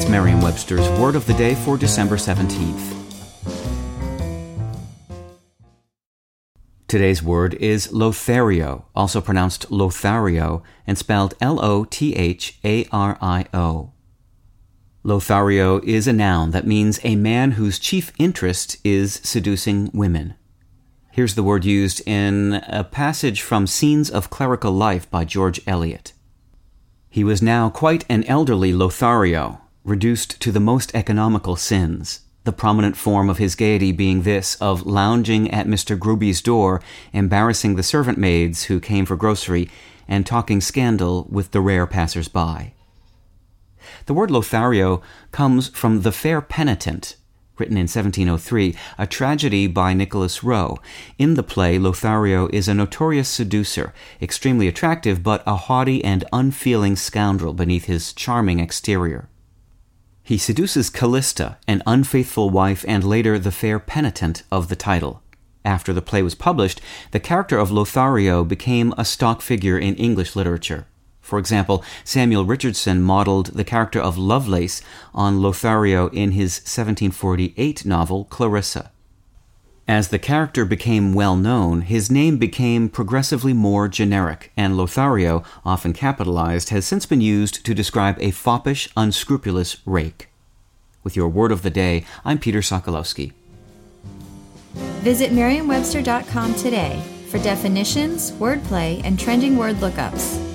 It's Merriam Webster's Word of the Day for December 17th. Today's word is Lothario, also pronounced Lothario and spelled L O T H A R I O. Lothario is a noun that means a man whose chief interest is seducing women. Here's the word used in a passage from Scenes of Clerical Life by George Eliot. He was now quite an elderly Lothario, reduced to the most economical sins the prominent form of his gaiety being this of lounging at Mr. Gruby's door, embarrassing the servant maids who came for grocery, and talking scandal with the rare passers by. The word Lothario comes from The Fair Penitent, written in 1703, a tragedy by Nicholas Rowe. In the play, Lothario is a notorious seducer, extremely attractive, but a haughty and unfeeling scoundrel beneath his charming exterior. He seduces Calista, an unfaithful wife and later the fair penitent of the title. After the play was published, the character of Lothario became a stock figure in English literature. For example, Samuel Richardson modeled the character of Lovelace on Lothario in his 1748 novel Clarissa. As the character became well known, his name became progressively more generic, and Lothario, often capitalized, has since been used to describe a foppish, unscrupulous rake. With your word of the day, I'm Peter Sokolowski. Visit Merriam-Webster.com today for definitions, wordplay, and trending word lookups.